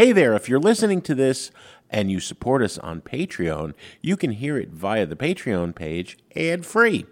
Hey there, if you're listening to this and you support us on Patreon, you can hear it via the Patreon page ad free.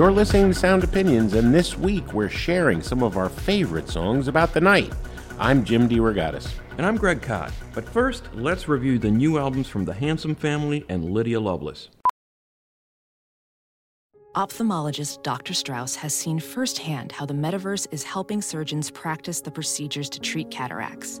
You're listening to Sound Opinions, and this week we're sharing some of our favorite songs about the night. I'm Jim DeRogatis. And I'm Greg Kot. But first, let's review the new albums from the Handsome Family and Lydia Loveless. Ophthalmologist Dr. Strauss has seen firsthand how the metaverse is helping surgeons practice the procedures to treat cataracts.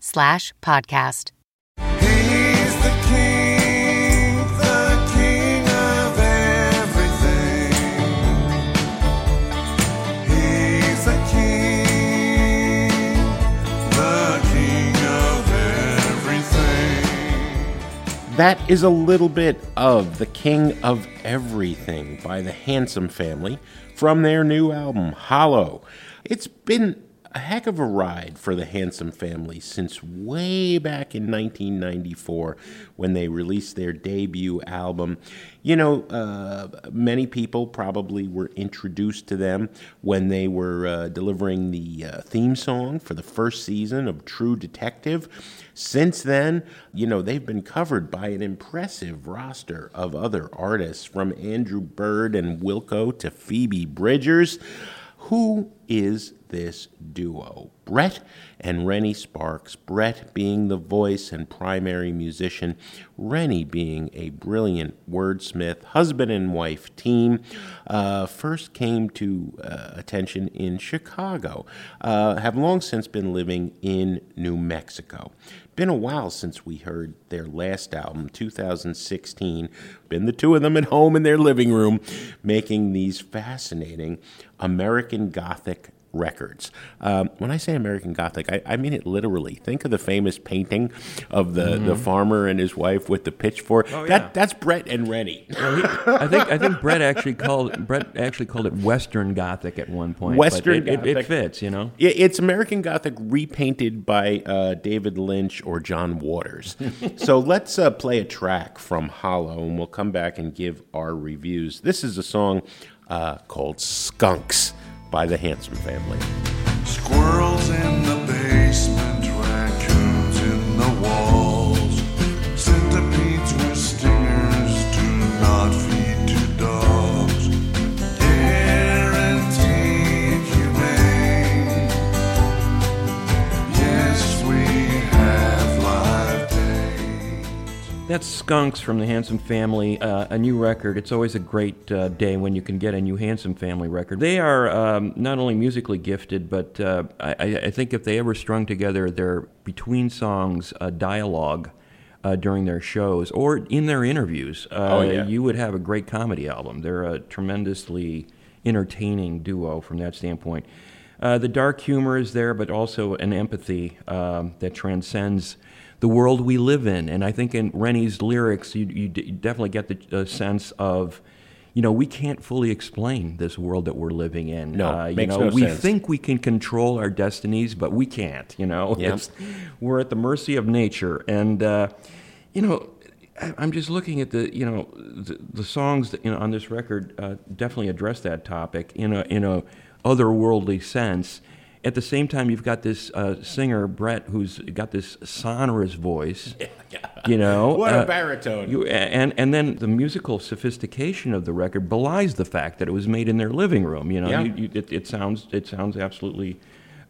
slash podcast. He's the king, the king of everything. He's the king, the king of everything. That is a little bit of The King of Everything by the Handsome Family from their new album, Hollow. It's been a heck of a ride for the Handsome Family since way back in 1994 when they released their debut album. You know, uh, many people probably were introduced to them when they were uh, delivering the uh, theme song for the first season of True Detective. Since then, you know, they've been covered by an impressive roster of other artists from Andrew Bird and Wilco to Phoebe Bridgers. Who is this duo? Brett and Rennie Sparks. Brett being the voice and primary musician, Rennie being a brilliant wordsmith, husband and wife team. Uh, first came to uh, attention in Chicago, uh, have long since been living in New Mexico. Been a while since we heard their last album, 2016. Been the two of them at home in their living room making these fascinating American Gothic records. Um, when I say American Gothic, I, I mean it literally. Think of the famous painting of the, the farmer and his wife with the pitchfork. Mm-hmm. Oh, that, yeah. that's Brett and Rennie. Well, he, I think I think Brett actually called Brett actually called it Western Gothic at one point. but Western it, it, it fits, you know. Yeah, It's American Gothic repainted by uh, David Lynch or John Waters. so let's uh, play a track from Hollow and we'll come back and give our reviews. This is a song uh, called Skunks by the Handsome Family. Squirrels That's Skunks from the Handsome Family, uh, a new record. It's always a great uh, day when you can get a new Handsome Family record. They are um, not only musically gifted, but uh, I, I- think if they ever strung together their between songs uh, dialogue uh, during their shows or in their interviews, uh, Oh, yeah. you would have a great comedy album. They're a tremendously entertaining duo from that standpoint. Uh, the dark humor is there, but also an empathy um, that transcends the world we live in. And I think in Rennie's lyrics, you, you, d- you definitely get the uh, sense of, you know, we can't fully explain this world that we're living in. No, uh, you makes know, no we sense. think we can control our destinies, but we can't. You know, Yep. We're at the mercy of nature, and uh, you know. I- I'm just looking at the, you know, the, the songs that, you know, on this record uh, definitely address that topic in a in a otherworldly sense. At the same time, you've got this uh, singer Brett, who's got this sonorous voice. You know, What a uh, baritone. you, and and then the musical sophistication of the record belies the fact that it was made in their living room. You know, Yeah. you, you, it, it sounds it sounds absolutely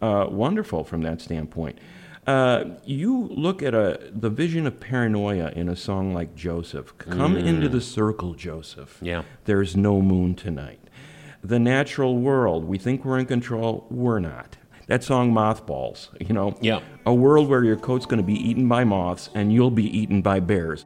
uh, wonderful from that standpoint. Uh, you look at a the vision of paranoia in a song like Joseph. Come into the circle, Joseph. Mm. Yeah. There's no moon tonight. The natural world. We think we're in control. We're not. That song, Mothballs. You know. Yeah. A world where your coat's going to be eaten by moths and you'll be eaten by bears.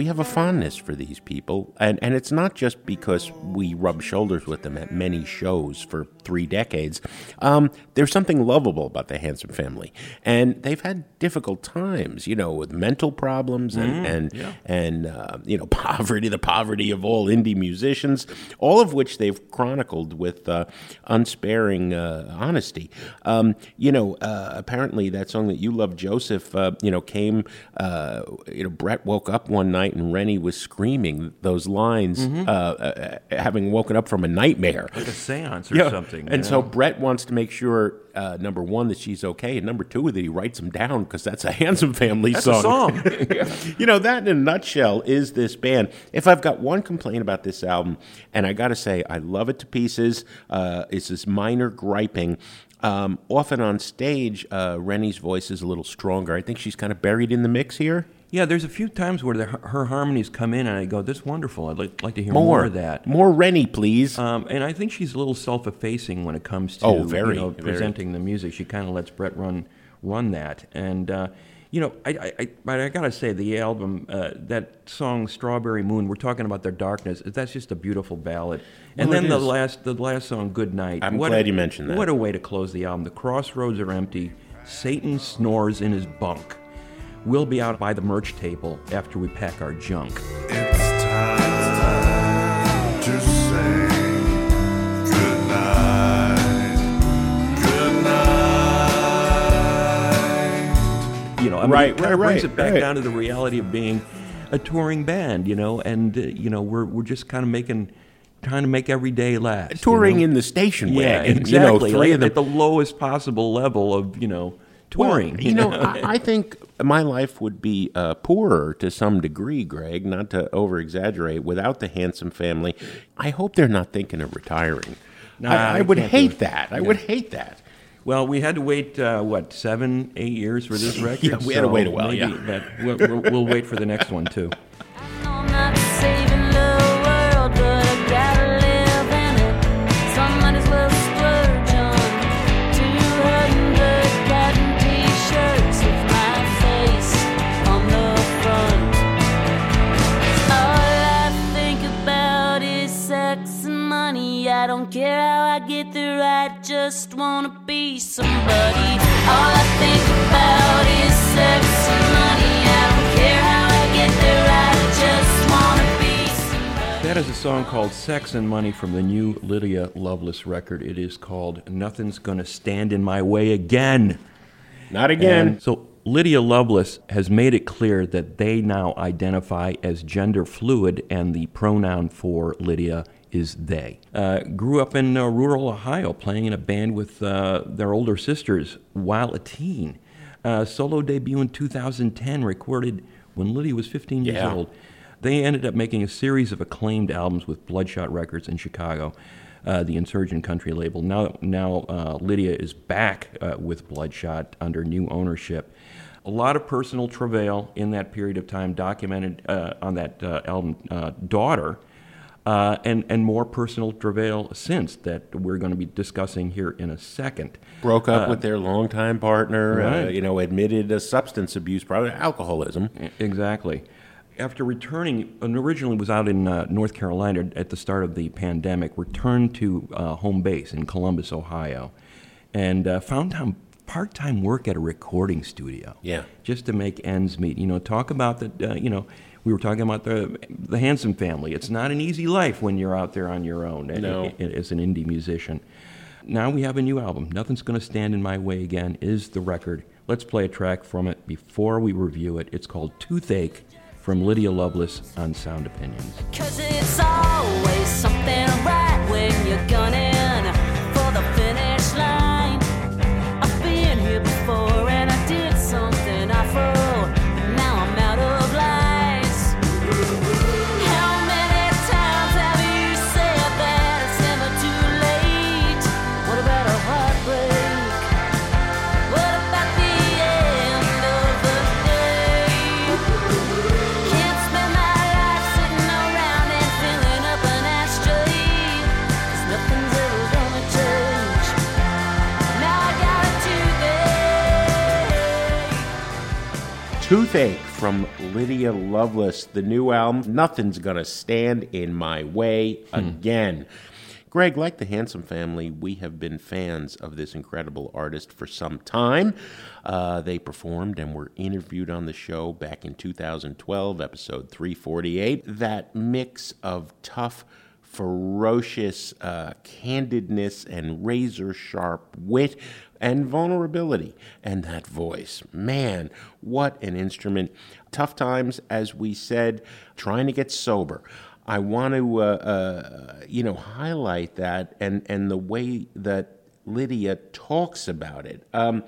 We have a fondness for these people, and, and it's not just because we rub shoulders with them at many shows for three decades. Um, there's something lovable about the Handsome family, and they've had difficult times, you know, with mental problems and and and uh, you know poverty, the poverty of all indie musicians, all of which they've chronicled with uh, unsparing uh, honesty. Um, you know, uh, apparently that song that you love, Joseph, uh, you know, came. Uh, you know, Brett woke up one night and Rennie was screaming those lines, uh, uh, having woken up from a nightmare. Like a seance or something. And you so? Brett wants to make sure, uh, number one, that she's okay, and number two, that he writes them down because that's a handsome family That's a song. you know, that in a nutshell is this band. If I've got one complaint about this album, and I got to say, I love it to pieces, uh, it's this minor griping. Um, often on stage, uh, Rennie's voice is a little stronger. I think she's kind of buried in the mix here. Yeah, there's a few times where the, her harmonies come in, and I go, "This is wonderful. I'd like, like to hear more, of that." More Rennie, please. Um, and I think she's a little self-effacing when it comes to Oh, very, you know, very. presenting the music. She kind of lets Brett run run that, and uh, you know, I, I, I, but I gotta say, the album, uh, that song "Strawberry Moon," we're talking about their darkness. That's just a beautiful ballad. And Well, then the last, the last song, "Good Night." I'm What glad a- you mentioned that. What a way to close the album. The crossroads are empty. Satan snores in his bunk. We'll be out by the merch table after we pack our junk. It's time to say goodnight. Goodnight. You know, I mean, Right, it kinda right, brings right, it back right. down to the reality of being a touring band, you know, and uh, you know we're we're just kind of making, trying to make every day last. you Touring know? in the station yeah, wagon. exactly. You know, three like of them. at the lowest possible level of you know touring. Well, you know, I, I think my life would be uh, poorer to some degree, Greg, not to over exaggerate, without the handsome family. I hope they're not thinking of retiring. Nah, I, I would hate that. I would hate that. Well, we had to wait uh, what seven, eight years for this record. Yeah, we had to wait a while, maybe yeah. that- we'll, we'll, we'll wait for the next one too. I just wanna be somebody. All I think about is sex and money. I don't care how I get there, I just wanna be somebody. That is a song called Sex and Money from the new Lydia Loveless record. It is called Nothing's Gonna Stand in My Way Again. Not again. And so Lydia Loveless has made it clear that they now identify as gender fluid, and the pronoun for Lydia is they. Uh, grew up in uh, rural Ohio, playing in a band with uh, their older sisters while a teen. Uh, solo debut in 2010, recorded when Lydia was 15 years Yeah. old. They ended up making a series of acclaimed albums with Bloodshot Records in Chicago, uh, the Insurgent Country label. Now, now uh, Lydia is back uh, with Bloodshot under new ownership. A lot of personal travail in that period of time documented uh, on that uh, album, uh, Daughter, uh, and, and more personal travail since that we're going to be discussing here in a second. Broke up with their longtime partner, uh, right. you know, admitted a substance abuse problem, alcoholism. Exactly. After returning, and originally was out in uh, North Carolina at the start of the pandemic, returned to uh, home base in Columbus, Ohio, and uh, found time, part-time work at a recording studio. Yeah. Just to make ends meet. You know, talk about the, uh, you know, we were talking about the the Handsome family. It's not an easy life when you're out there on your own No. a- as an indie musician. Now we have a new album. Nothing's going to stand in my way again. Is the record. let's play a track from it before we review it. It's called Toothache from Lydia Loveless on Sound Opinions. Toothache. From Lydia Loveless, the new album. Nothing's gonna stand in my way again. Greg, like the Handsome Family, we have been fans of this incredible artist for some time. Uh, they performed and were interviewed on the show back in 2012, episode 348. That mix of tough, ferocious uh, candidness and razor sharp wit and vulnerability and that voice. Man, what an instrument. Tough times, as we said, trying to get sober. I want to, uh, uh, you know, highlight that and, and the way that Lydia talks about it. Um,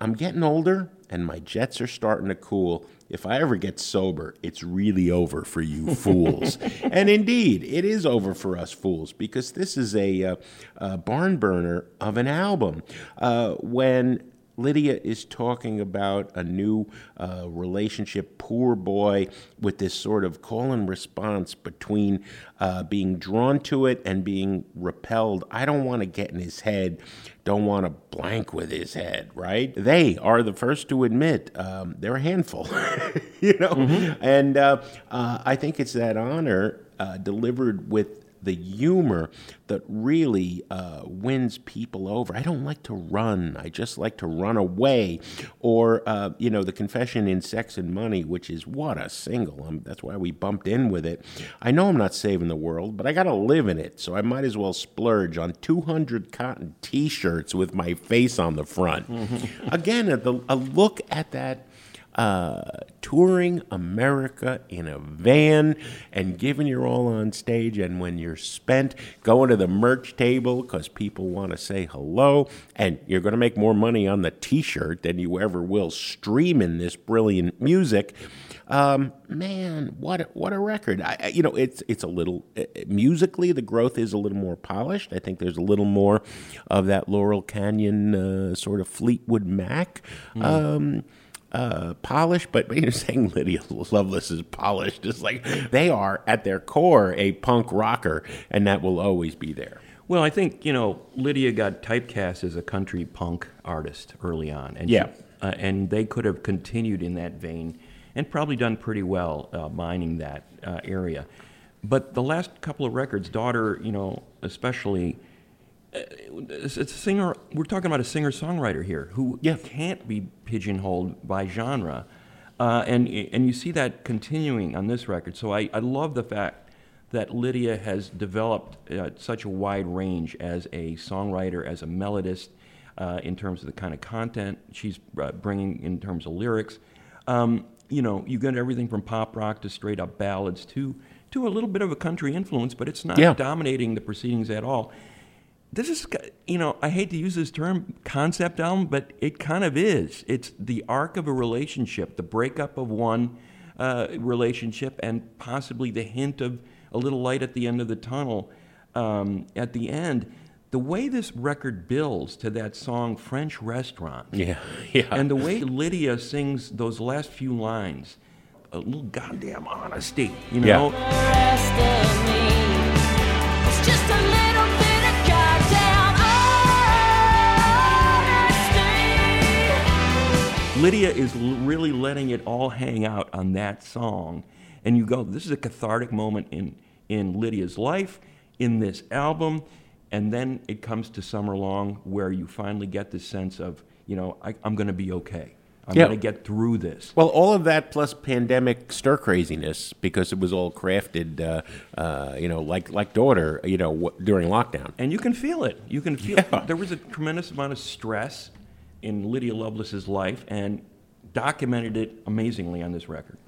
I'm getting older and my jets are starting to cool. If I ever get sober, it's really over for you fools. and indeed, it is over for us fools because this is a, uh, a barn burner of an album. Uh, when Lydia is talking about a new uh, relationship, poor boy, with this sort of call and response between uh, being drawn to it and being repelled. I don't want to get in his head, don't want to blank with his head, right? They are the first to admit um, they're a handful, you know? And uh, uh, I think it's that honor uh, delivered with the humor that really uh, wins people over. I don't like to run. I just like to run away. Or, uh, you know, the confession in Sex and Money, which is what a single. Um, that's why we bumped in with it. I know I'm not saving the world, but I got to live in it. So I might as well splurge on 200 cotton t shirts with my face on the front. Again, a, a look at that uh, touring America in a van and giving your all on stage. And when you're spent, going to the merch table because people want to say hello. And you're going to make more money on the t shirt than you ever will streaming this brilliant music. Um, man, what a, what a record! I, you know, it's it's a little uh, musically the growth is a little more polished. I think there's a little more of that Laurel Canyon uh, sort of Fleetwood Mac. Um, uh, polished, but you're saying Lydia Loveless is polished. It's like they are at their core a punk rocker, and that will always be there. Well, I think you know Lydia got typecast as a country punk artist early on, and Yeah. uh, and they could have continued in that vein and probably done pretty well uh, mining that uh, area. But the last couple of records, daughter, you know, especially, it's, it's a singer. We're talking about a singer-songwriter here who Yeah. can't be pigeonholed by genre, uh, and and you see that continuing on this record. So I, I love the fact that Lydia has developed uh, such a wide range as a songwriter, as a melodist, uh, in terms of the kind of content she's uh, bringing in terms of lyrics. Um, you know, you get everything from pop rock to straight up ballads to to a little bit of a country influence, but it's not Yeah. dominating the proceedings at all. This is, you know, I hate to use this term, concept album, but it kind of is. It's the arc of a relationship, the breakup of one uh, relationship, and possibly the hint of a little light at the end of the tunnel um, at the end. The way this record builds to that song French Restaurant, Yeah, yeah. and the way Lydia sings those last few lines, a little goddamn honesty, you Yeah. know? The Lydia is l- really letting it all hang out on that song. And you go, this is a cathartic moment in, in Lydia's life, in this album. And then it comes to Summerlong, where you finally get this sense of, you know, I, I'm going to be okay. I'm Yeah. going to get through this. Well, all of that plus pandemic stir craziness because it was all crafted, uh, uh, you know, like like daughter, you know, w- during lockdown. And you can feel it. You can feel Yeah. there was a tremendous amount of stress in Lydia Loveless's life and documented it amazingly on this record.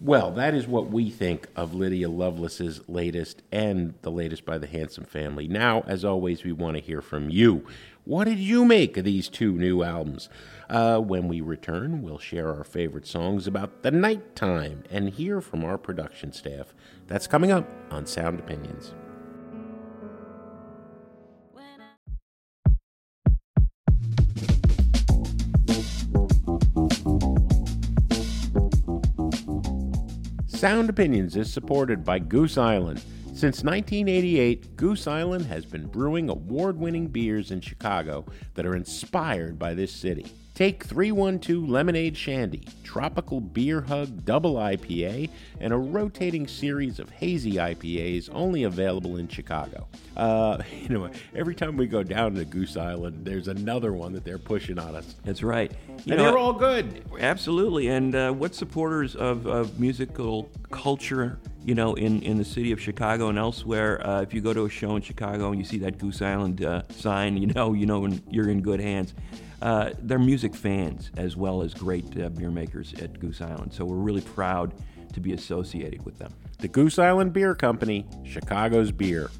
Well, that is what we think of Lydia Loveless's latest and the latest by the Handsome Family. Now, as always, we want to hear from you. What did you make of these two new albums? Uh, when we return, we'll share our favorite songs about the nighttime and hear from our production staff. That's coming up on Sound Opinions. Sound Opinions is supported by Goose Island. Since 1988, Goose Island has been brewing award winning beers in Chicago that are inspired by this city. Take 312 Lemonade Shandy, Tropical Beer Hug Double IPA, and a rotating series of hazy IPAs only available in Chicago. Uh, you know, every time we go down to Goose Island, there's another one that they're pushing on us. That's right. You and know, they're all good. Absolutely. And uh, what supporters of, of musical culture, you know, in, in the city of Chicago and elsewhere, uh, if you go to a show in Chicago and you see that Goose Island uh, sign, you know, you know you're in good hands. Uh, they're music fans as well as great uh, beer makers at Goose Island. So we're really proud to be associated with them. The Goose Island Beer Company, Chicago's beer.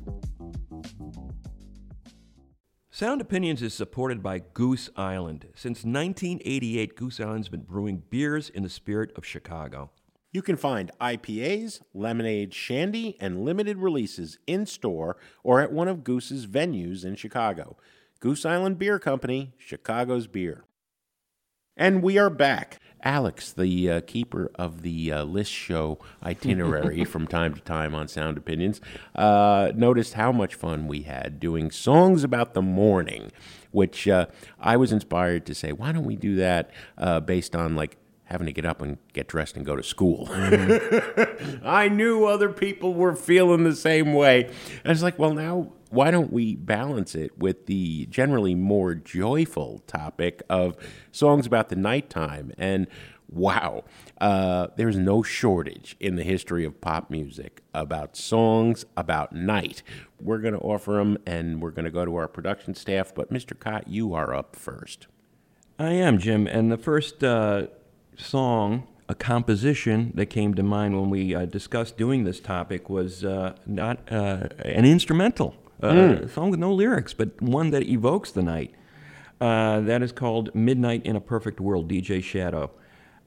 Sound Opinions is supported by Goose Island. Since 1988, Goose Island's been brewing beers in the spirit of Chicago. You can find IPAs, lemonade, shandy, and limited releases in store or at one of Goose's venues in Chicago. Goose Island Beer Company, Chicago's beer. And we are back. Alex, the uh, keeper of the uh, list show itinerary from time to time on Sound Opinions, uh, noticed how much fun we had doing songs about the morning, which uh, I was inspired to say, why don't we do that uh, based on like having to get up and get dressed and go to school. I knew other people were feeling the same way. I was like, well, now why don't we balance it with the generally more joyful topic of songs about the nighttime? And wow, uh, there's no shortage in the history of pop music about songs about night. We're going to offer them and we're going to go to our production staff. But Mr. Kot, you are up first. I am, Jim. And the first uh, song, a composition that came to mind when we uh, discussed doing this topic was uh, not uh, an instrumental, uh, a song with no lyrics, but one that evokes the night. Uh, that is called Midnight in a Perfect World, DJ Shadow.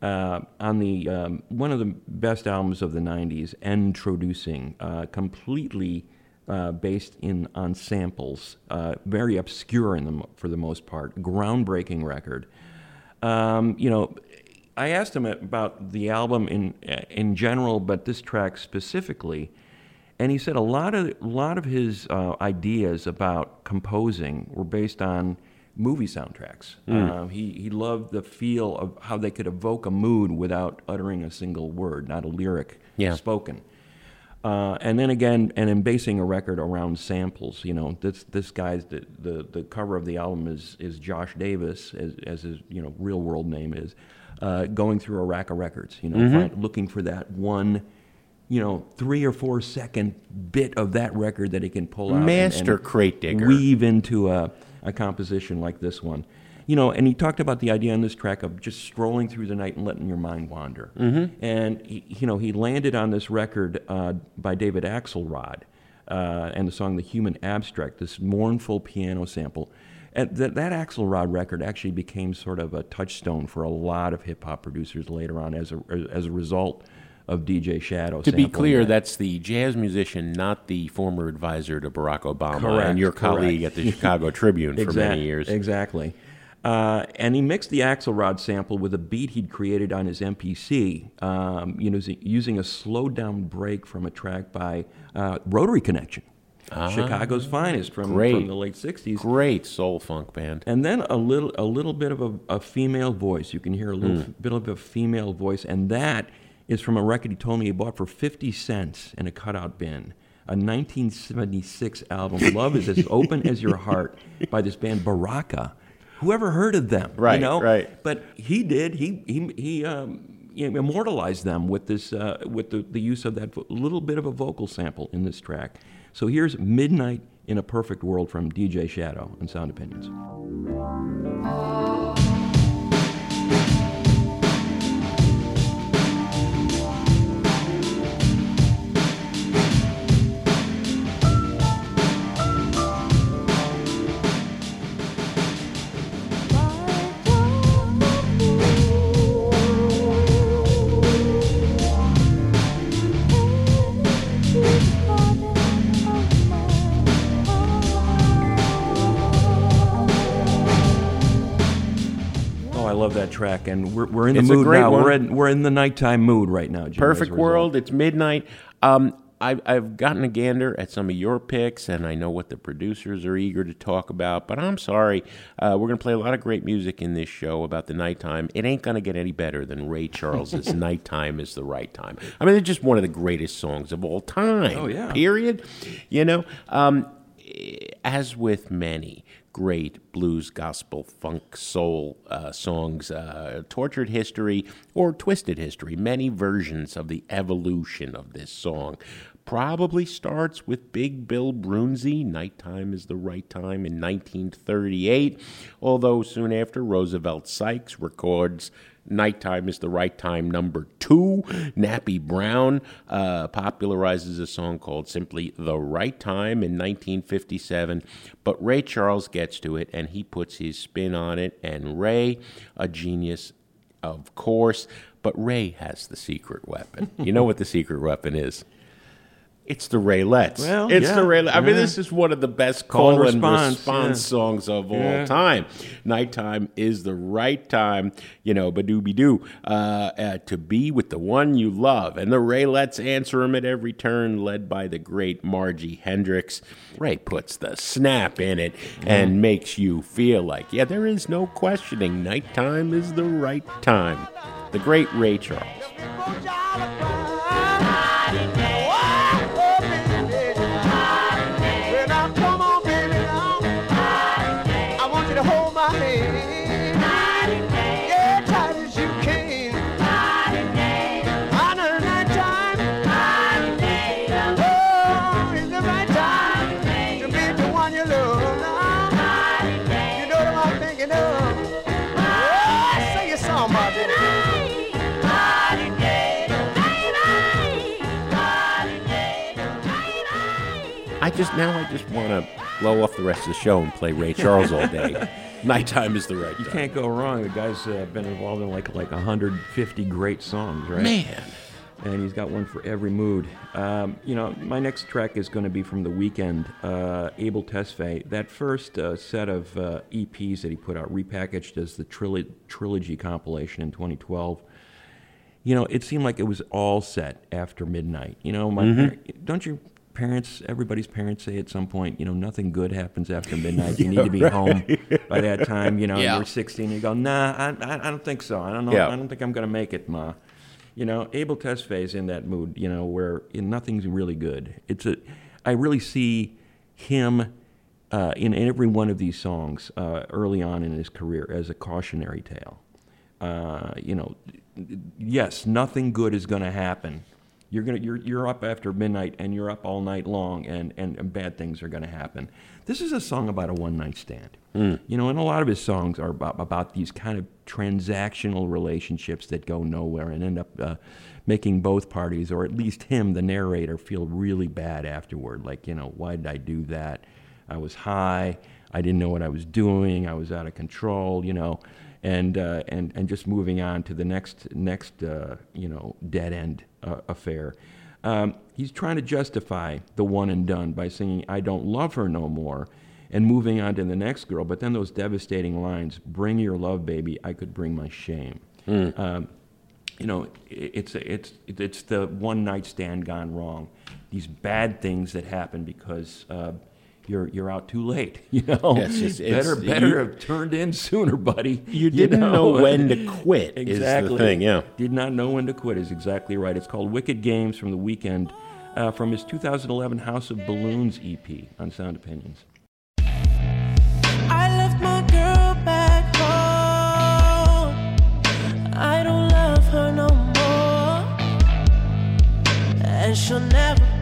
Uh, on the um, one of the best albums of the '90s, Endtroducing, uh, completely uh, based in on samples, uh, very obscure in them for the most part, groundbreaking record. Um, you know, I asked him about the album in in general, but this track specifically, and he said a lot of a lot of his uh, ideas about composing were based on movie soundtracks. Uh, he he loved the feel of how they could evoke a mood without uttering a single word, not a lyric Yeah. spoken. Uh, and then again, and in basing a record around samples, you know, this this guy's the, the, the cover of the album is is Josh Davis, as, as his you know real world name is, uh, going through a rack of records, you know, find, looking for that one, you know, three or four second bit of that record that he can pull out, and- Master and crate digger. weave into a, a composition like this one. You know, and he talked about the idea on this track of just strolling through the night and letting your mind wander. Mm-hmm. And he, you know, he landed on this record uh, by David Axelrod, uh, and the song "The Human Abstract," this mournful piano sample. And that that Axelrod record actually became sort of a touchstone for a lot of hip hop producers later on, as a as a result of DJ Shadow. To be clear, that. that's the jazz musician, not the former advisor to Barack Obama Correct, and your colleague correct. at the Chicago Tribune for many years. Exactly. Uh, and he mixed the Axelrod sample with a beat he'd created on his MPC, um, you know, using a slowed down break from a track by uh, Rotary Connection, Chicago's finest from, from the late 60s. Great soul funk band. And then a little, a little bit of a, a female voice. You can hear a little Hmm. bit of a female voice, and that is from a record he told me he bought for fifty cents in a cutout bin. A 1976 album, "Love Is as Open as Your Heart" by this band Baraka. Whoever heard of them? Right, you know? right. But he did. He he he um, you know, immortalized them with this uh, with the, the use of that vo- little bit of a vocal sample in this track. So here's "Midnight in a Perfect World" from DJ Shadow on Sound Opinions. Love that track, and we're, we're in the It's mood great now. one. We're in we're in the nighttime mood right now. Jim, Perfect. World. It's midnight. Um, I've, I've gotten a gander at some of your picks, and I know what the producers are eager to talk about. But I'm sorry, uh, we're going to play a lot of great music in this show about the nighttime. It ain't going to get any better than Ray Charles's "Nighttime Is the Right Time." I mean, it's just one of the greatest songs of all time. Oh, yeah. Period. You know, um, as with many great blues, gospel, funk, soul uh, songs, uh, tortured history or twisted history, many versions of the evolution of this song. Probably starts with Big Bill Broonzy, Nighttime is the Right Time in 1938, although soon after Roosevelt Sykes records Nighttime is the Right Time number two. Nappy Brown uh, popularizes a song called simply The Right Time in 1957. But Ray Charles gets to it and he puts his spin on it. And Ray, a genius, of course, but Ray has the secret weapon. you know what the secret weapon is? It's the Raelettes. Well, it's yeah, the Raelettes. I mean, this is one of the best Call call and response, response, yeah. songs of all time. Nighttime is the right time, you know, badooby doo, uh, uh, to be with the one you love. And the Raelettes answer him at every turn, led by the great Margie Hendricks. Ray puts the snap in it and makes you feel like, yeah, there is no questioning. Nighttime is the right time. The great Ray Charles. Just now I just want to blow off the rest of the show and play Ray Charles all day. Nighttime is the right You time. can't go wrong. The guy's uh, been involved in like like 150 great songs, right? Man. and he's got one for every mood. Um, you know, my next track is going to be from the Weeknd, uh, Abel Tesfaye. That first uh, set of uh, EPs that he put out, repackaged as the trilo- trilogy compilation in 2012. You know, it seemed like it was all set after midnight. You know, my par- don't your parents, everybody's parents say at some point, you know, nothing good happens after midnight. You need to be home by that time. You know, Yeah. you're 16. You go, nah, I, I, I don't think so. I don't know. Yeah. I don't think I'm going to make it, ma. You know, Abel Tesfaye's in that mood. You know, where nothing's really good. It's a, I really see him uh, in every one of these songs uh, early on in his career as a cautionary tale. Uh, you know, yes, nothing good is going to happen. You're gonna you're you're up after midnight and you're up all night long and, and, and bad things are gonna happen. This is a song about a one night stand. You know, and a lot of his songs are about, about these kind of transactional relationships that go nowhere and end up uh, making both parties, or at least him, the narrator, feel really bad afterward. Like, you know, why did I do that? I was high. I didn't know what I was doing. I was out of control. You know, and uh, and and just moving on to the next next uh, you know dead end uh, affair. Um, he's trying to justify the one and done by singing "I don't love her no more," and moving on to the next girl. But then those devastating lines: "Bring your love, baby. I could bring my shame." Um, you know, it's it's it's the one night stand gone wrong. These bad things that happen because uh, you're you're out too late. You know, yes, it's, better it's, better you, have turned in sooner, buddy. You didn't you know? know? when to quit. exactly. Is the thing, yeah. Did not know when to quit is exactly right. It's called Wicked Games from the Weeknd, uh, from his 2011 House of Balloons EP on Sound Opinions. she'll never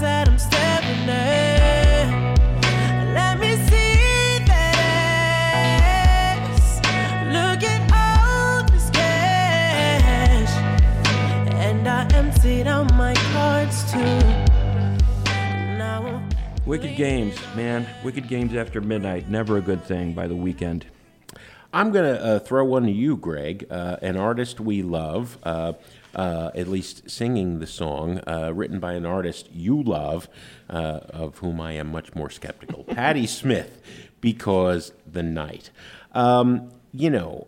that I'm staring at. Let me see that ass. Look at all this cash. And I emptied out my cards too. Now Wicked Games, man. Wicked Games after midnight. Never a good thing by the Weeknd. I'm going to uh, throw one to you, Greg, uh, an artist we love, uh, uh, at least singing the song, uh, written by an artist you love, uh, of whom I am much more skeptical, Patti Smith, because the night. Um, you know,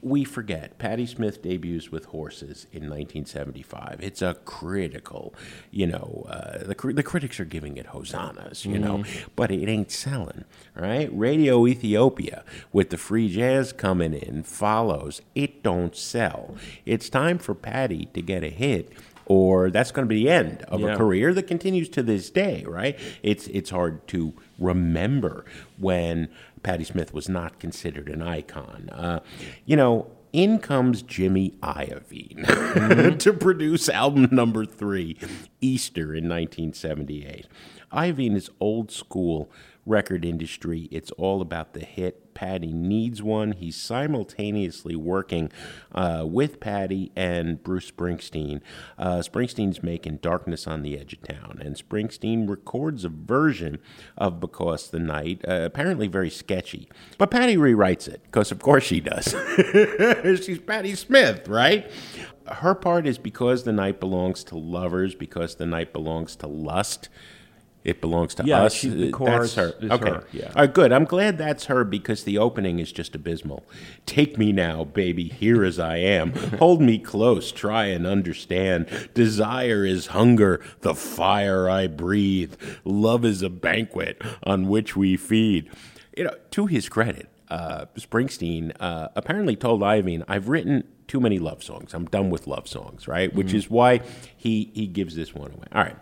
we forget Patti Smith debuts with Horses in 1975. It's a critical, you know, uh, the, the critics are giving it hosannas, you know, but it ain't selling, right? Radio Ethiopia with the free jazz coming in follows. It don't sell. It's time for Patti to get a hit. Or that's going to be the end of Yeah. a career that continues to this day, right? It's it's hard to remember when Patti Smith was not considered an icon. Uh, you know, in comes Jimmy Iovine to produce album number three, Easter in 1978. Iovine is old school record industry. It's all about the hit. Patti needs one. He's simultaneously working uh, with Patti and Bruce Springsteen. Uh, Springsteen's making Darkness on the Edge of Town, and Springsteen records a version of Because the Night, uh, apparently very sketchy. But Patti rewrites it, because of course she does. She's Patti Smith, right? Her part is Because the Night belongs to lovers, because the night belongs to lust. It belongs to Yeah, us. she- the chorus that's her. okay. her, yeah. All right, good. I'm glad that's her because the opening is just abysmal. Take me now, baby, here as I am. Hold me close, try and understand. Desire is hunger, the fire I breathe. Love is a banquet on which we feed. You know, to his credit, uh, Springsteen uh, apparently told Iovine, "I've written too many love songs. I'm done with love songs." Right, which is why he he gives this one away. All right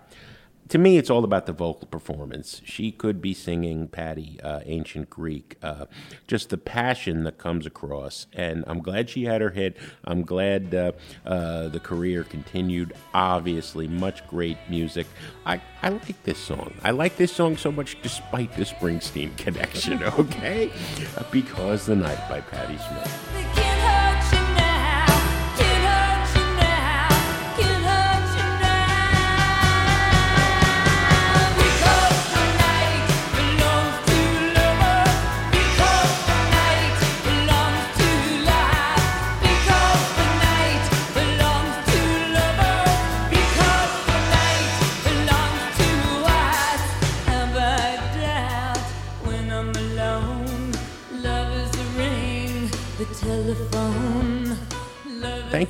to me, it's all about the vocal performance. She could be singing Patty, uh, ancient Greek, uh, just the passion that comes across. And I'm glad she had her hit. I'm glad uh, uh, the career continued. Obviously, much great music. I, I like this song. I like this song so much despite the Springsteen connection, okay? Because the Night by Patti Smith.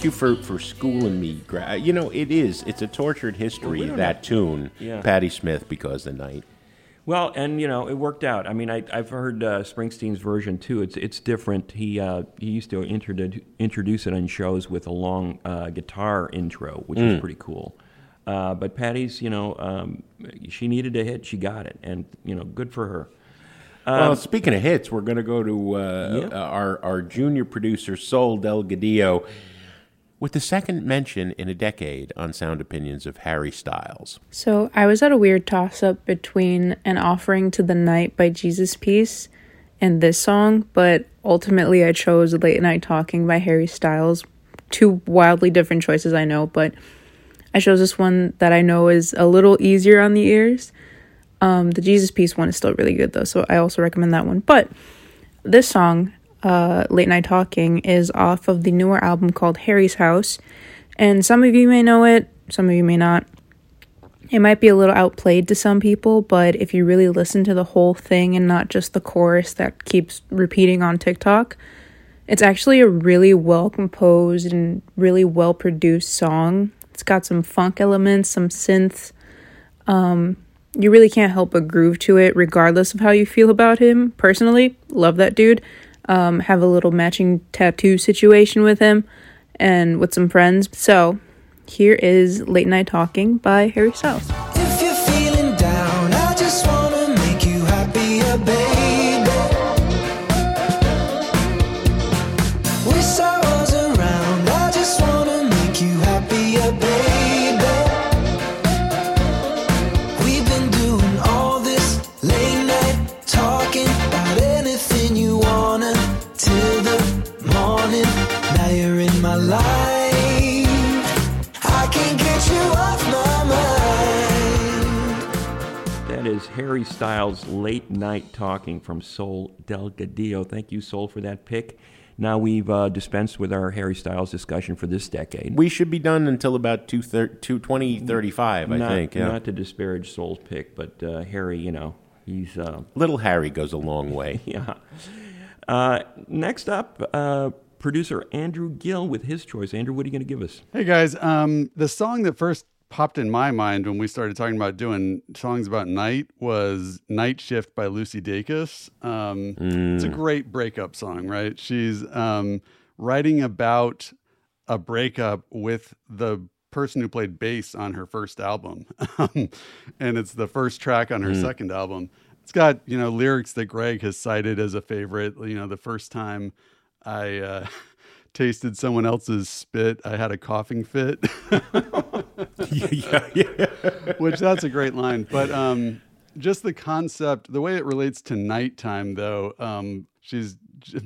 You for, for schooling me. Gra- You know, it is. It's a tortured history, we don't that tune, Yeah. Patti Smith, because the night. Well, and you know, it worked out. I mean, I, I've heard uh, Springsteen's version too. It's it's different. He uh, he used to introdu- introduce it on shows with a long uh, guitar intro, which Mm. was pretty cool. Uh, but Patti's, you know, um, she needed a hit. She got it, and you know, good for her. well, speaking of hits, we're going to go to uh, Yeah. our, our junior producer, Sol Delgadillo, with the second mention in a decade on Sound Opinions of Harry Styles. So I was at a weird toss up between an offering to the night by Jesus Piece and this song, but ultimately I chose Late Night Talking by Harry Styles. Two wildly different choices, I know, but I chose this one that I know is a little easier on the ears. Um, the Jesus Piece one is still really good though, so I also recommend that one. But this song, uh, Late Night Talking, is off of the newer album called Harry's House. And some of you may know it, some of you may not. It might be a little outplayed to some people, but if you really listen to the whole thing and not just the chorus that keeps repeating on TikTok, it's actually a really well composed and really well produced song. It's got some funk elements, some synths. Um, you really can't help but groove to it, regardless of how you feel about him. Personally, love that dude. Um, have a little matching tattoo situation with him and with some friends. So, here is Late Night Talking by Harry Styles. Harry Styles' Late Night Talking from Sol Delgadillo. Thank you, Sol, for that pick. Now we've uh, dispensed with our Harry Styles discussion for this decade. We should be done until about two thir- two- 2035, I not, think. Yeah. Not to disparage Sol's pick, but uh, Harry, you know, he's. Uh, Little Harry goes a long way. yeah. Uh, next up, uh, producer Andrew Gill with his choice. Andrew, what are you going to give us? Hey guys, um, the song that first popped in my mind when we started talking about doing songs about night was "Night Shift" by Lucy Dacus. Um, It's a great breakup song, right? She's um, writing about a breakup with the person who played bass on her first album, and it's the first track on her second album. It's got you know lyrics that Greg has cited as a favorite. You know, the first time I. Uh, Tasted someone else's spit. I had a coughing fit. yeah, yeah. which that's a great line. But um, just the concept, the way it relates to nighttime, though, um, she's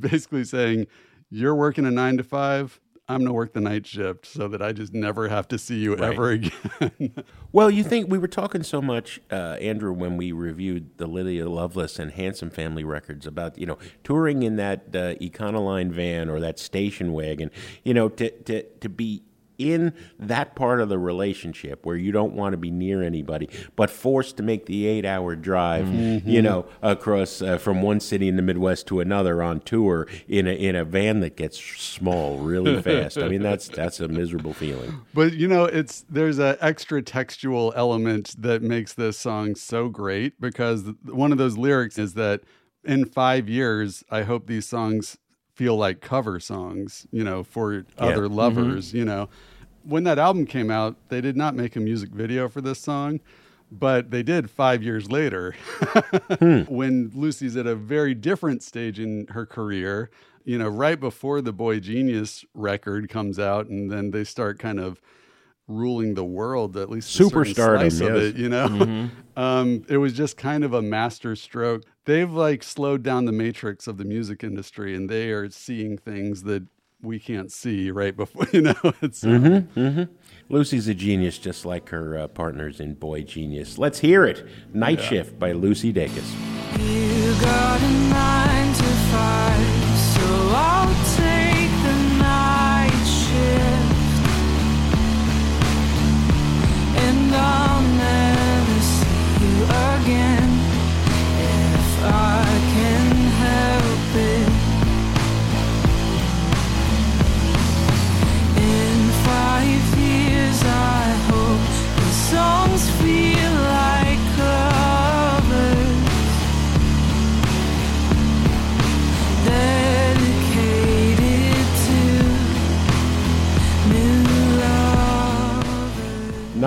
basically saying, "You're working a nine to five. I'm gonna work the night shift so that I just never have to see you Right. ever again." Well, you think we were talking so much, uh, Andrew, when we reviewed the Lydia Loveless and Handsome Family records about you know touring in that uh, Econoline van or that station wagon, you know, to to to be in that part of the relationship where you don't want to be near anybody, but forced to make the eight-hour drive, you know, across uh, from one city in the Midwest to another on tour in a in a van that gets small really fast. I mean, that's that's a miserable feeling. But you know, it's there's an extra textual element that makes this song so great because one of those lyrics is that in five years, I hope these songs feel like cover songs, you know, for other lovers. You know, when that album came out, they did not make a music video for this song. But they did five years later when Lucy's at a very different stage in her career, you know, right before the boygenius record comes out, and then they start kind of ruling the world, at least a certain Superstardom, slice of it, you know. um, it was just kind of a master stroke. They've like slowed down the matrix of the music industry, and they are seeing things that we can't see right before, you know. It's uh, Mm-hmm, mm-hmm. Lucy's a genius, just like her uh, partners in boygenius. Let's hear it. Night Shift by Lucy Dacus.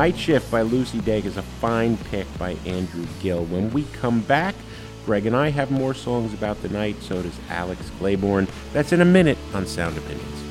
Night Shift by Lucy Dacus, a fine pick by Andrew Gill. When we come back, Greg and I have more songs about the night, so does Alex Claiborne. That's in a minute on Sound Opinions.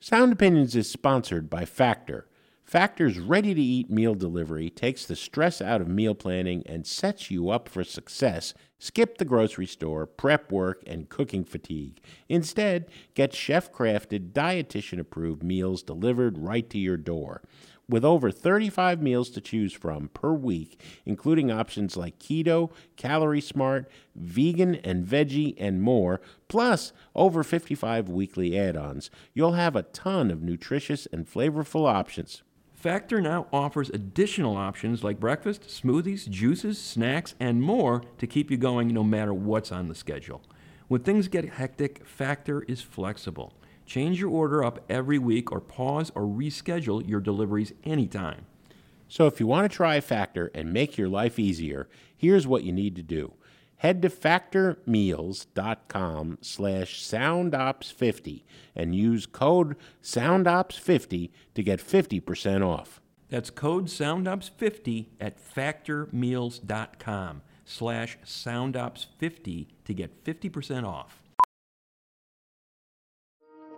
Sound Opinions is sponsored by Factor. Factor's ready to eat meal delivery takes the stress out of meal planning and sets you up for success. Skip the grocery store, prep work, and cooking fatigue. Instead, get chef crafted, dietitian approved meals delivered right to your door. With over 35 meals to choose from per week, including options like keto, calorie smart, vegan and veggie, and more, plus over 55 weekly add ons, you'll have a ton of nutritious and flavorful options. Factor now offers additional options like breakfast, smoothies, juices, snacks, and more to keep you going no matter what's on the schedule. When things get hectic, Factor is flexible. Change your order up every week or pause or reschedule your deliveries anytime. So if you want to try Factor and make your life easier, here's what you need to do. Head to factormeals.com slash soundops50 and use code soundops50 to get 50% off. That's code SoundOps50 at factormeals.com slash SoundOps50 to get 50% off.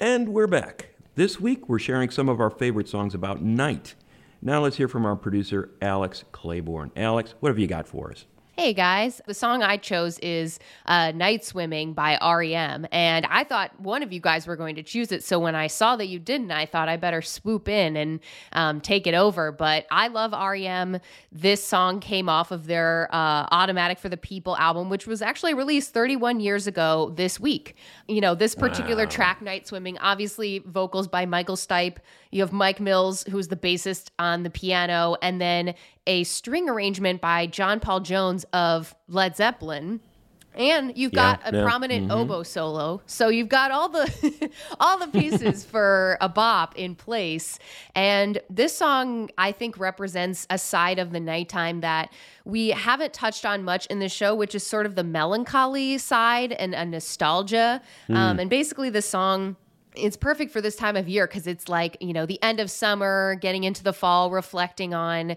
And we're back. This week, we're sharing some of our favorite songs about night. Now let's hear from our producer, Alex Claiborne. Alex, what have you got for us? Hey guys, the song I chose is uh, Night Swimming by REM. And I thought one of you guys were going to choose it. So when I saw that you didn't, I thought I better swoop in and um, take it over. But I love REM. This song came off of their uh, Automatic for the People album, which was actually released 31 years ago this week. You know, this particular Wow. track, Night Swimming, obviously vocals by Michael Stipe. You have Mike Mills, who's the bassist on the piano, and then a string arrangement by John Paul Jones of Led Zeppelin. And you've Yeah, got a yeah. prominent Mhm. oboe solo. So you've got all the all the pieces for a bop in place. And this song I think represents a side of the nighttime that we haven't touched on much in the show, which is sort of the melancholy side and a nostalgia. Um, Mm. and basically the song it's perfect for this time of year because it's like you know the end of summer getting into the fall reflecting on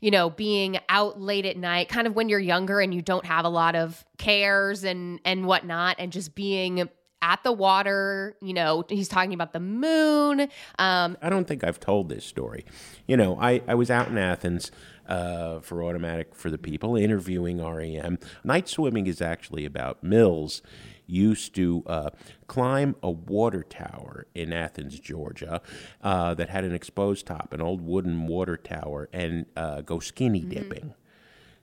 you know being out late at night kind of when you're younger and you don't have a lot of cares and and whatnot and just being at the water you know he's talking about the moon um I don't think I've told this story. You know, I, I was out in Athens uh, for Automatic for the People interviewing REM. Night swimming is actually about Mills used to uh, climb a water tower in Athens, Georgia, uh, that had an exposed top, an old wooden water tower, and uh, go skinny dipping.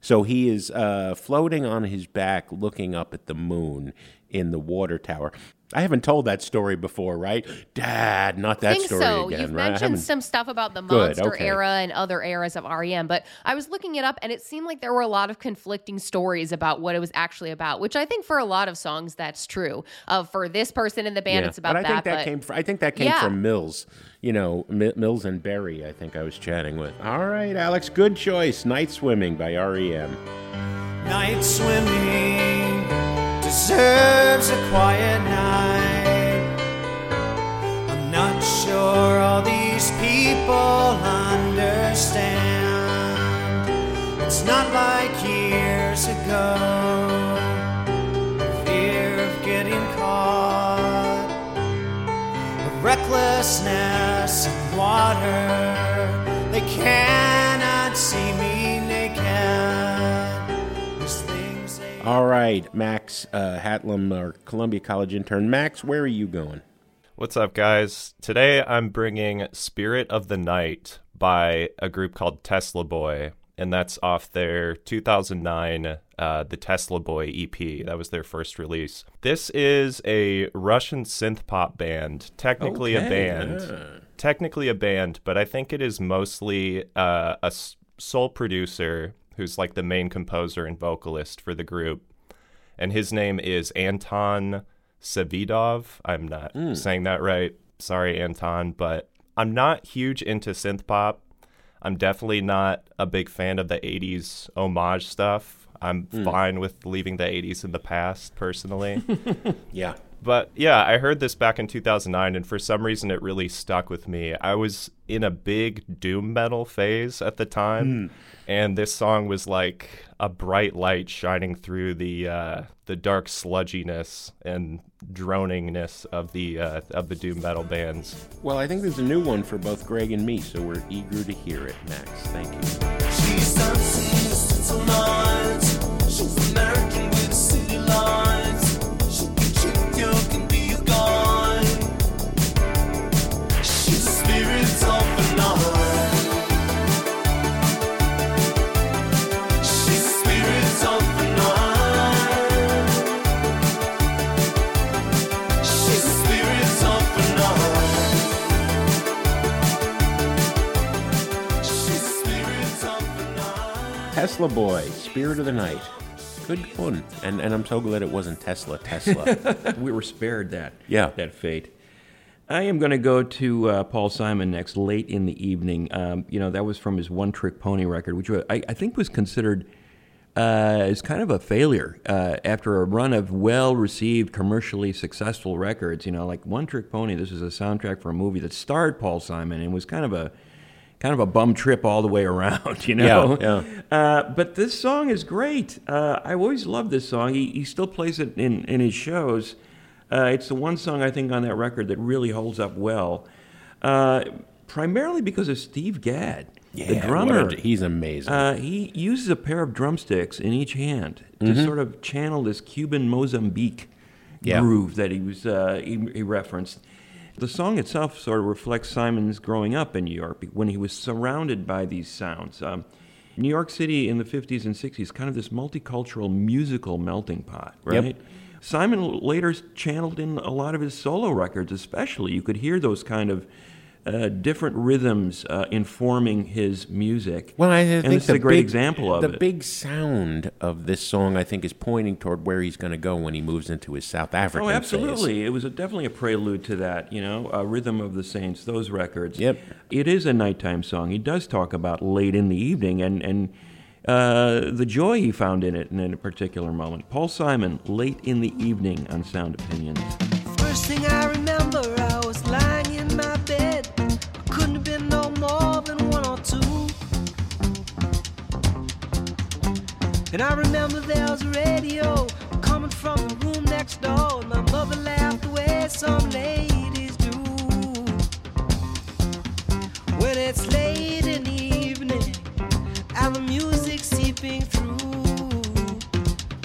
So he is uh, floating on his back, looking up at the moon in the water tower. I haven't told that story before, right? Dad, not that I think story so. again, You've right? I mentioned haven't- some stuff about the Good, monster okay. era and other eras of REM, but I was looking it up and it seemed like there were a lot of conflicting stories about what it was actually about, which I think for a lot of songs that's true. Uh, for this person in the band, Yeah, it's about but I that. think that but came. From, I think that came Yeah. from Mills. You know, Mi- Mills and Berry. I think I was chatting with. All right, Alex, good choice. Night Swimming by REM. Night swimming deserves a quiet night. I'm not sure all these people understand. It's not like years ago. Fear of getting caught, of recklessness in water. They cannot All right, Max uh, Hatlam, our Columbia College intern. Max, where are you going? What's up, guys? Today I'm bringing Spirit of the Night by a group called Tesla Boy, and that's off their 2009 uh, The Tesla Boy EP. That was their first release. This is a Russian synth pop band, technically a band. yeah. Technically a band, but I think it is mostly uh, a sole producer who's like the main composer and vocalist for the group and his name is Anton Savidov. I'm not Mm. saying that right. Sorry, Anton, but I'm not huge into synth pop. I'm definitely not a big fan of the 80s homage stuff. I'm Mm. fine with leaving the 80s in the past, personally. Yeah. But yeah, I heard this back in 2009, and for some reason it really stuck with me. I was in a big doom metal phase at the time, and this song was like a bright light shining through the uh, the dark sludginess and droningness of the uh, of the doom metal bands. Well, I think there's a new one for both Greg and me, so we're eager to hear it, Max. Thank you. Tesla Boy, Spirit of the Night. good one. And and I'm so glad it wasn't Tesla. Tesla. we were spared that. Yeah. That fate. I am going to go to uh, Paul Simon next, late in the evening. Um, you know, that was from his One Trick Pony record, which wa- I, I think was considered uh, as kind of a failure uh, after a run of well received, commercially successful records. You know, like One Trick Pony, this is a soundtrack for a movie that starred Paul Simon and was kind of a. Kind of a bum trip all the way around, you know. Yeah, Uh, but this song is great. Uh, I always loved this song. He, he still plays it in, in his shows. Uh, it's the one song I think on that record that really holds up well, uh, primarily because of Steve Gadd, Yeah, the what a- drummer. he's amazing. Uh, he uses a pair of drumsticks in each hand to Mhm. sort of channel this Cuban Mozambique Yeah. groove that he was uh, he, he referenced. The song itself sort of reflects Simon's growing up in New York when he was surrounded by these sounds. Um, New York City in the 50s and 60s, kind of this multicultural musical melting pot, Yep. right? Simon later channeled in a lot of his solo records, especially. You could hear those kind of uh, different rhythms uh, informing his music. Well, I and think this is a great big- example of the it. big sound of this song, I think, is pointing toward where he's going to go when he moves into his South African Oh, phase. absolutely! It was a, definitely a prelude to that. You know, uh, "Rhythm of the Saints," those records. Yep. It is a nighttime song. He does talk about late in the evening and and uh, the joy he found in it in a particular moment. Paul Simon, "Late in the Evening" on Sound Opinions. First thing I remember, I more than one or two. And I remember there was a radio coming from the room next door. And my mother laughed the way some ladies do. When it's late in the evening and the music seeping through.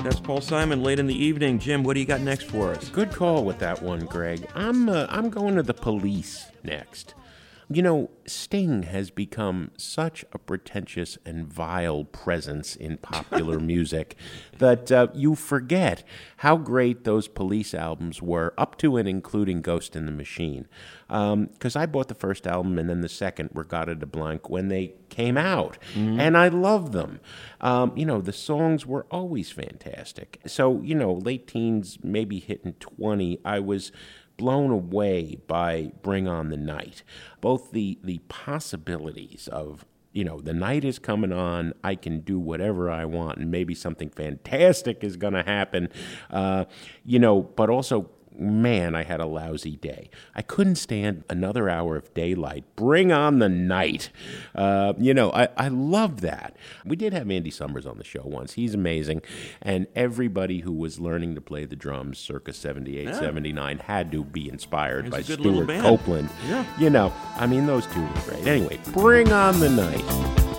That's Paul Simon, "Late in the Evening." Jim, what do you got next for us? Good call with that one, Greg. I'm uh, I'm going to the police next. You know, Sting has become such a pretentious and vile presence in popular music that uh, you forget how great those police albums were, up to and including Ghost in the Machine. Because I bought the first album and then the second, Regatta de Blanc, when they came out. And I love them. Um, you know, the songs were always fantastic. So, you know, late teens, maybe hitting 20, I was blown away by Bring On the Night. Both the the possibilities of you know, the night is coming on. I can do whatever I want, and maybe something fantastic is going to happen. Uh, you know, but also, man, I had a lousy day. I couldn't stand another hour of daylight. Bring on the night. Uh, you know, I, I love that. We did have Andy Summers on the show once. He's amazing. And everybody who was learning to play the drums circa 78, Yeah. 79 had to be inspired by a good little Stewart. Copeland. Yeah. You know, I mean, those two were great. Anyway, bring on the night.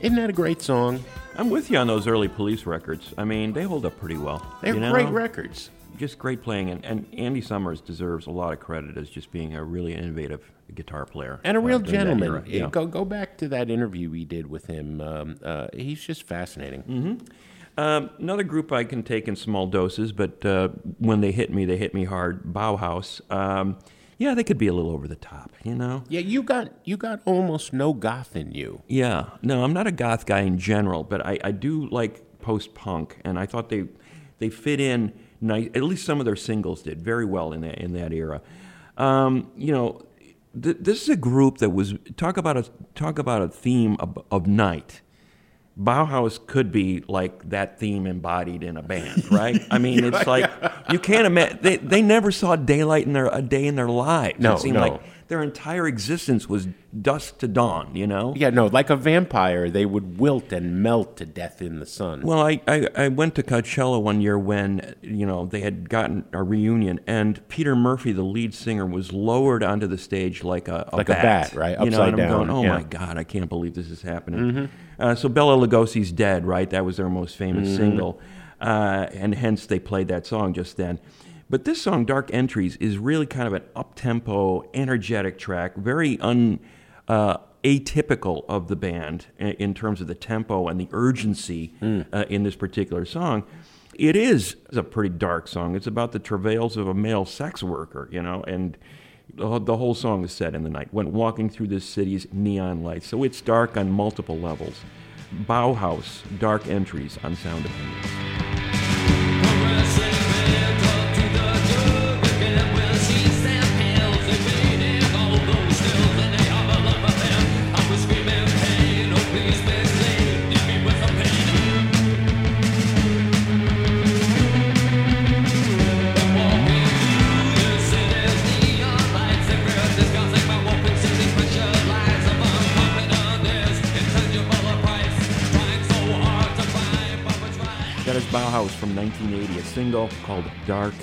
Isn't that a great song? I'm with you on those early police records. I mean, they hold up pretty well. They're you know? great records. Just great playing, and, and Andy Summers deserves a lot of credit as just being a really innovative guitar player And a uh, real that gentleman. Yeah. Go go back to that interview we did with him. Um, uh, he's just fascinating. hmm Um, another group I can take in small doses, but uh, when they hit me, they hit me hard. Bauhaus. Um, yeah, they could be a little over the top, you know. Yeah, you got you got almost no goth in you. Yeah, no, I'm not a goth guy in general, but I, I do like post punk, and I thought they they fit in nice. At least some of their singles did very well in that in that era. Um, you know, th- this is a group that was talk about a talk about a theme of, of night. Bauhaus could be like that theme embodied in a band, right? I mean, it's like yeah. you can't imagine they, they never saw daylight in their a day in their lives. No, it seemed no. like their entire existence was dusk to dawn. You know. Yeah, no, like a vampire, they would wilt and melt to death in the sun. Well, I, I, I went to Coachella one year when, you know, they had gotten a reunion, and Peter Murphy, the lead singer, was lowered onto the stage like a, a Like a bat, right? You know, Upside and I'm going, down, oh yeah. my God, I can't believe this is happening. Mhm. Uh, so Bela Lugosi's dead, right? That was their most famous Mhm. single, uh, and hence they played that song just then. But this song, Dark Entries, is really kind of an up-tempo, energetic track, very un, uh, atypical of the band in, in terms of the tempo and the urgency uh, in this particular song. It is a pretty dark song. It's about the travails of a male sex worker, you know, and the, whole song is set in the night, when walking through this city's neon lights. So it's dark on multiple levels. Bauhaus, Dark Entries on Sound Opinions. Single called Dark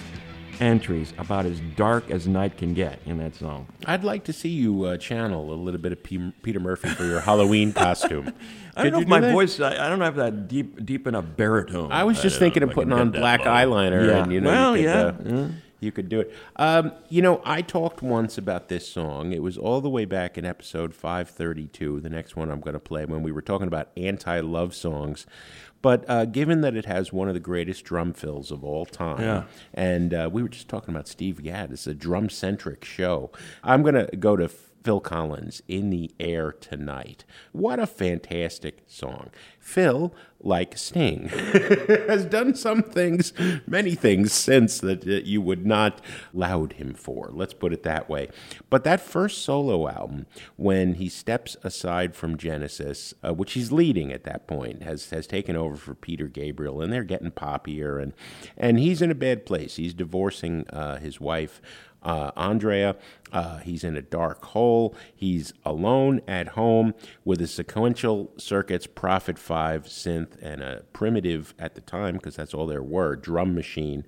Entries, about as dark as night can get in that song. I'd like to see you uh, channel a little bit of P- Peter Murphy for your Halloween costume. I don't Could know if my that? voice, I, I don't have that deep deep enough baritone. I was just don't thinking of I putting on black eyeliner, Yeah. and you know, well, you could, yeah. uh, yeah. you could do it. Um, you know, I talked once about this song. It was all the way back in episode 532, the next one I'm going to play, when we were talking about anti love songs. But uh, given that it has one of the greatest drum fills of all time, Yeah. and uh, we were just talking about Steve Gadd, it's a drum centric show, I'm going to go to Phil Collins, In the Air Tonight. What a fantastic song. Phil, like Sting, has done some things, many things since that you would not laud him for. Let's put it that way. But that first solo album, when he steps aside from Genesis, uh, which he's leading at that point, has has taken over for Peter Gabriel, and they're getting poppier, and and he's in a bad place. He's divorcing uh, his wife uh, Andrea. Uh, he's in a dark hole. He's alone at home with a sequential circuits Prophet 5 synth and a primitive, at the time, because that's all there were, drum machine.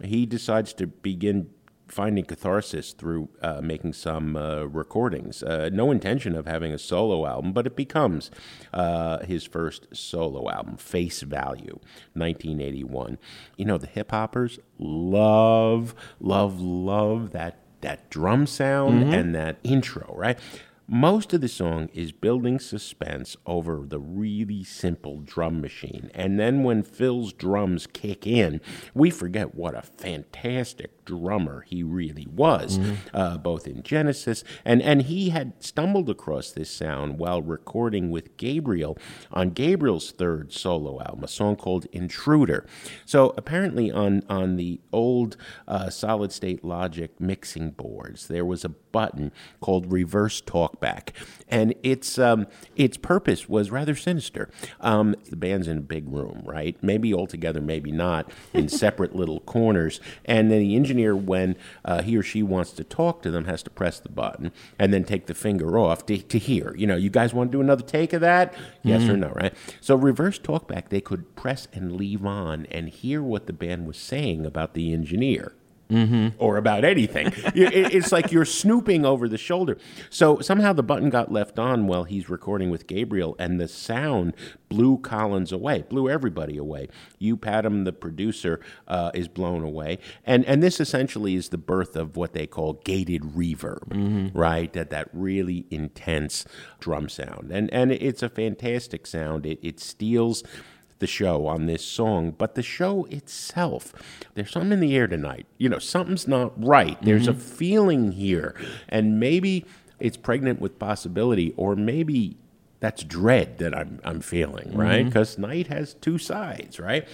He decides to begin finding catharsis through uh, making some uh, recordings. Uh, no intention of having a solo album, but it becomes uh, his first solo album, Face Value, 1981. You know, the hip hoppers love, love, love that that drum sound Mhm. and that intro, right? Most of the song is building suspense over the really simple drum machine. And then when Phil's drums kick in, we forget what a fantastic drummer he really was, Mhm. uh, both in Genesis. And, and he had stumbled across this sound while recording with Gabriel on Gabriel's third solo album, a song called Intruder. So apparently, on, on the old uh, solid state logic mixing boards, there was a button called reverse talkback, and its um, its purpose was rather sinister. Um, the band's in a big room, right? Maybe all together, maybe not, in separate little corners. And then the engineer, when uh, he or she wants to talk to them, has to press the button and then take the finger off to, to hear. You know, you guys want to do another take of that? Yes or Mhm. no, right? So reverse talkback, they could press and leave on and hear what the band was saying about the engineer Mhm. or about anything. It- it's like you're snooping over the shoulder. So somehow the button got left on while he's recording with Gabriel, and the sound blew Collins away, blew everybody away. Hugh Padgham, the producer, uh, is blown away, and and this essentially is the birth of what they call gated reverb, Mhm. right? That that really intense drum sound, and and it's a fantastic sound. It it steals the show on this song, but the show itself, there's something in the air tonight. You know, something's not right. There's a Mhm. feeling here, and maybe it's pregnant with possibility, or maybe that's dread that I'm I'm feeling, right? Because night has two sides, right?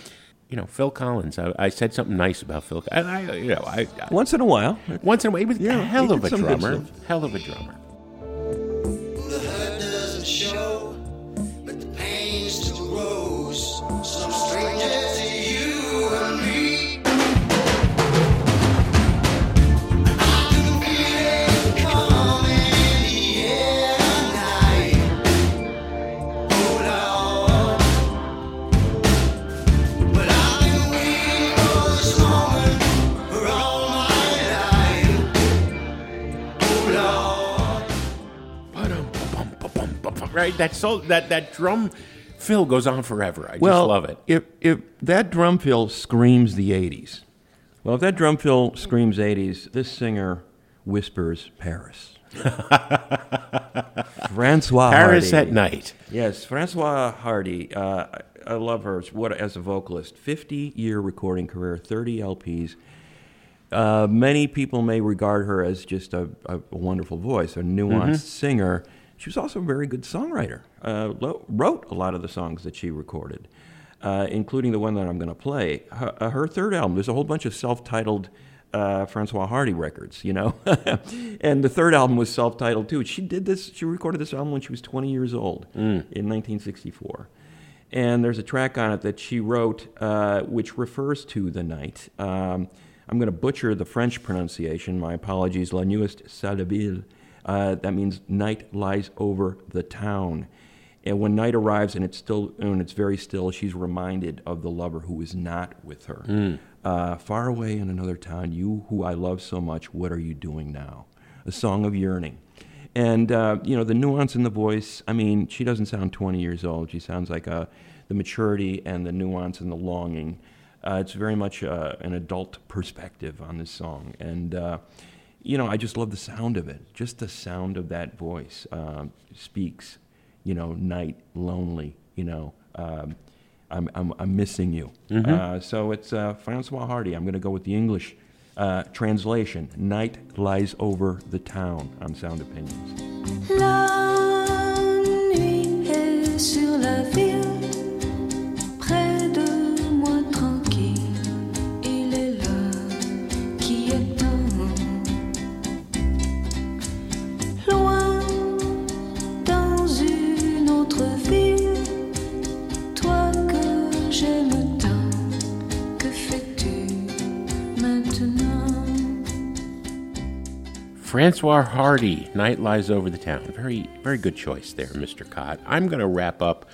You know, Phil Collins. I, I said something nice about Phil. And I, you know, I Once in a while. once in a way, he was a hell of a drummer. Hell of a drummer. Right? That so that that drum fill goes on forever. I just love it. If if that drum fill screams the '80s, well, if that drum fill screams '80s, this singer whispers Paris. Francois Paris Hardy. at night. Yes, Francois Hardy. Uh, I- love her. What as a vocalist, fifty-year recording career, thirty LPs. Uh, many people may regard her as just a, a wonderful voice, a nuanced Mhm. singer. She was also a very good songwriter. Uh, wrote a lot of the songs that she recorded, uh, including the one that I'm going to play. Her, uh, her third album. There's a whole bunch of self-titled uh, Francois Hardy records, you know, and the third album was self-titled too. She did this. She recorded this album when she was 20 years old in 1964. And there's a track on it that she wrote, uh, which refers to the night. Um, I'm going to butcher the French pronunciation. My apologies. La la ville. Uh, that means night lies over the town. And when night arrives and it's still, when it's very still, she's reminded of the lover who is not with her. Mm. Uh, far away in another town, you who I love so much, what are you doing now? A song of yearning. And, uh, you know, the nuance in the voice, I mean, she doesn't sound 20 years old. She sounds like uh, the maturity and the nuance and the longing. Uh, it's very much uh, an adult perspective on this song. And, uh, you know, I just love the sound of it. Just the sound of that voice um, speaks, you know, night, lonely, you know, um, I'm, I'm, I'm missing you. Mhm. Uh, so it's uh, Francois Hardy. I'm going to go with the English uh, translation Night lies over the town on Sound Opinions. La nuit est sur la ville, Francois Hardy, Night Lies Over the Town. Very, very good choice there, Mr. Kot. I'm going to wrap up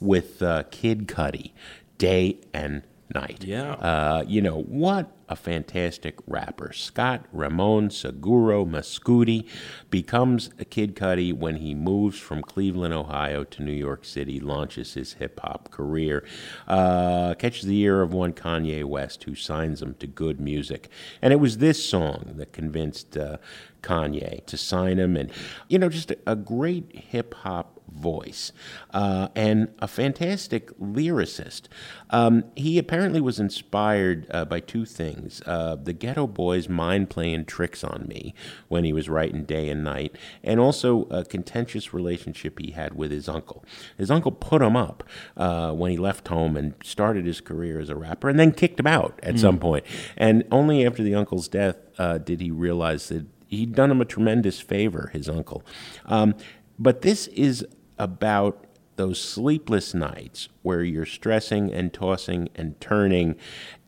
with uh, Kid Cudi, Day and Night. Yeah. Uh, you know, what a fantastic rapper. Scott Ramon Seguro Mescudi becomes a Kid Cudi when he moves from Cleveland, Ohio to New York City, launches his hip hop career, uh, catches the ear of one Kanye West who signs him to good music. And it was this song that convinced uh, Kanye to sign him. And, you know, just a, a great hip hop voice uh, and a fantastic lyricist. Um, he apparently was inspired uh, by two things uh, the Geto Boys mind playing tricks on me when he was writing day and night, and also a contentious relationship he had with his uncle. His uncle put him up uh, when he left home and started his career as a rapper, and then kicked him out at Mm. some point. And only after the uncle's death uh, did he realize that he'd done him a tremendous favor, his uncle. Um, but this is about those sleepless nights where you're stressing and tossing and turning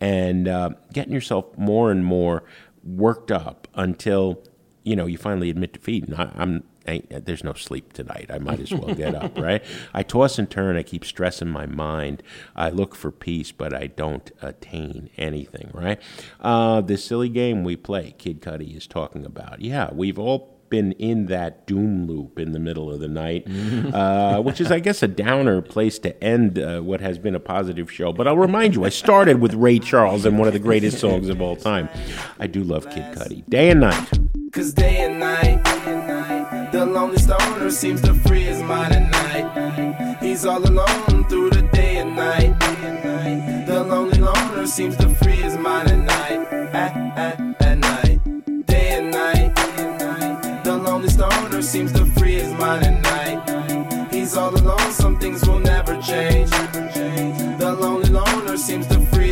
and uh, getting yourself more and more worked up until you know you finally admit defeat. And I, I'm I, there's no sleep tonight. I might as well get up, right? I toss and turn. I keep stressing my mind. I look for peace, but I don't attain anything, right? Uh, this silly game we play, Kid Cudi is talking about. Yeah, we've all been in that doom loop in the middle of the night, uh, which is, I guess, a downer place to end uh, what has been a positive show. But I'll remind you, I started with Ray Charles and one of the greatest songs of all time. I do love Kid Cudi. Day and night. Cause day and night, the lonely stoner seems to free his mind at night. He's all alone through the day and night. The lonely loner seems to free his mind at night. Seems to free his mind at night. He's all alone, some things will never change. The lonely loner seems to free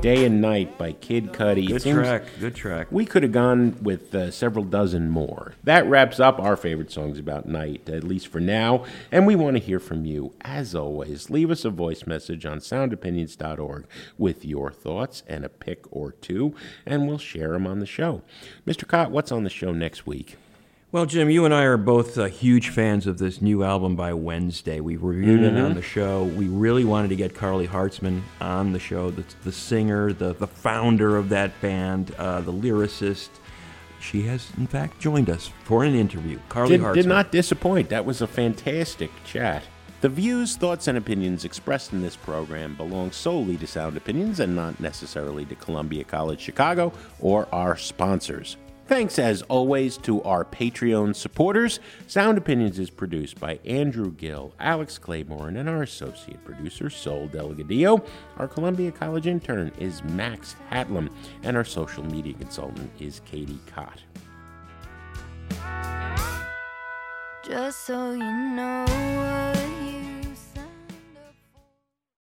Day and Night by Kid Cudi. Good seems track, good track. We could have gone with uh, several dozen more. That wraps up our favorite songs about night, at least for now. And we want to hear from you. As always, leave us a voice message on soundopinions.org with your thoughts and a pick or two, and we'll share them on the show. Mr. Kot, what's on the show next week? Well, Jim, you and I are both uh, huge fans of this new album by Wednesday. We've reviewed it on Mhm. the show. We really wanted to get Karly Hartzman on the show, the, the singer, the, the founder of that band, uh, the lyricist, she has, in fact, joined us for an interview. Karly did, Hartzman. did not disappoint. That was a fantastic chat. The views, thoughts, and opinions expressed in this program belong solely to Sound Opinions and not necessarily to Columbia College Chicago or our sponsors. Thanks, as always, to our Patreon supporters. Sound Opinions is produced by Andrew Gill, Alex Claiborne, and our associate producer, Sol Delgadillo. Our Columbia College intern is Max Hatlam, and our social media consultant is Katie Cott. Just so you know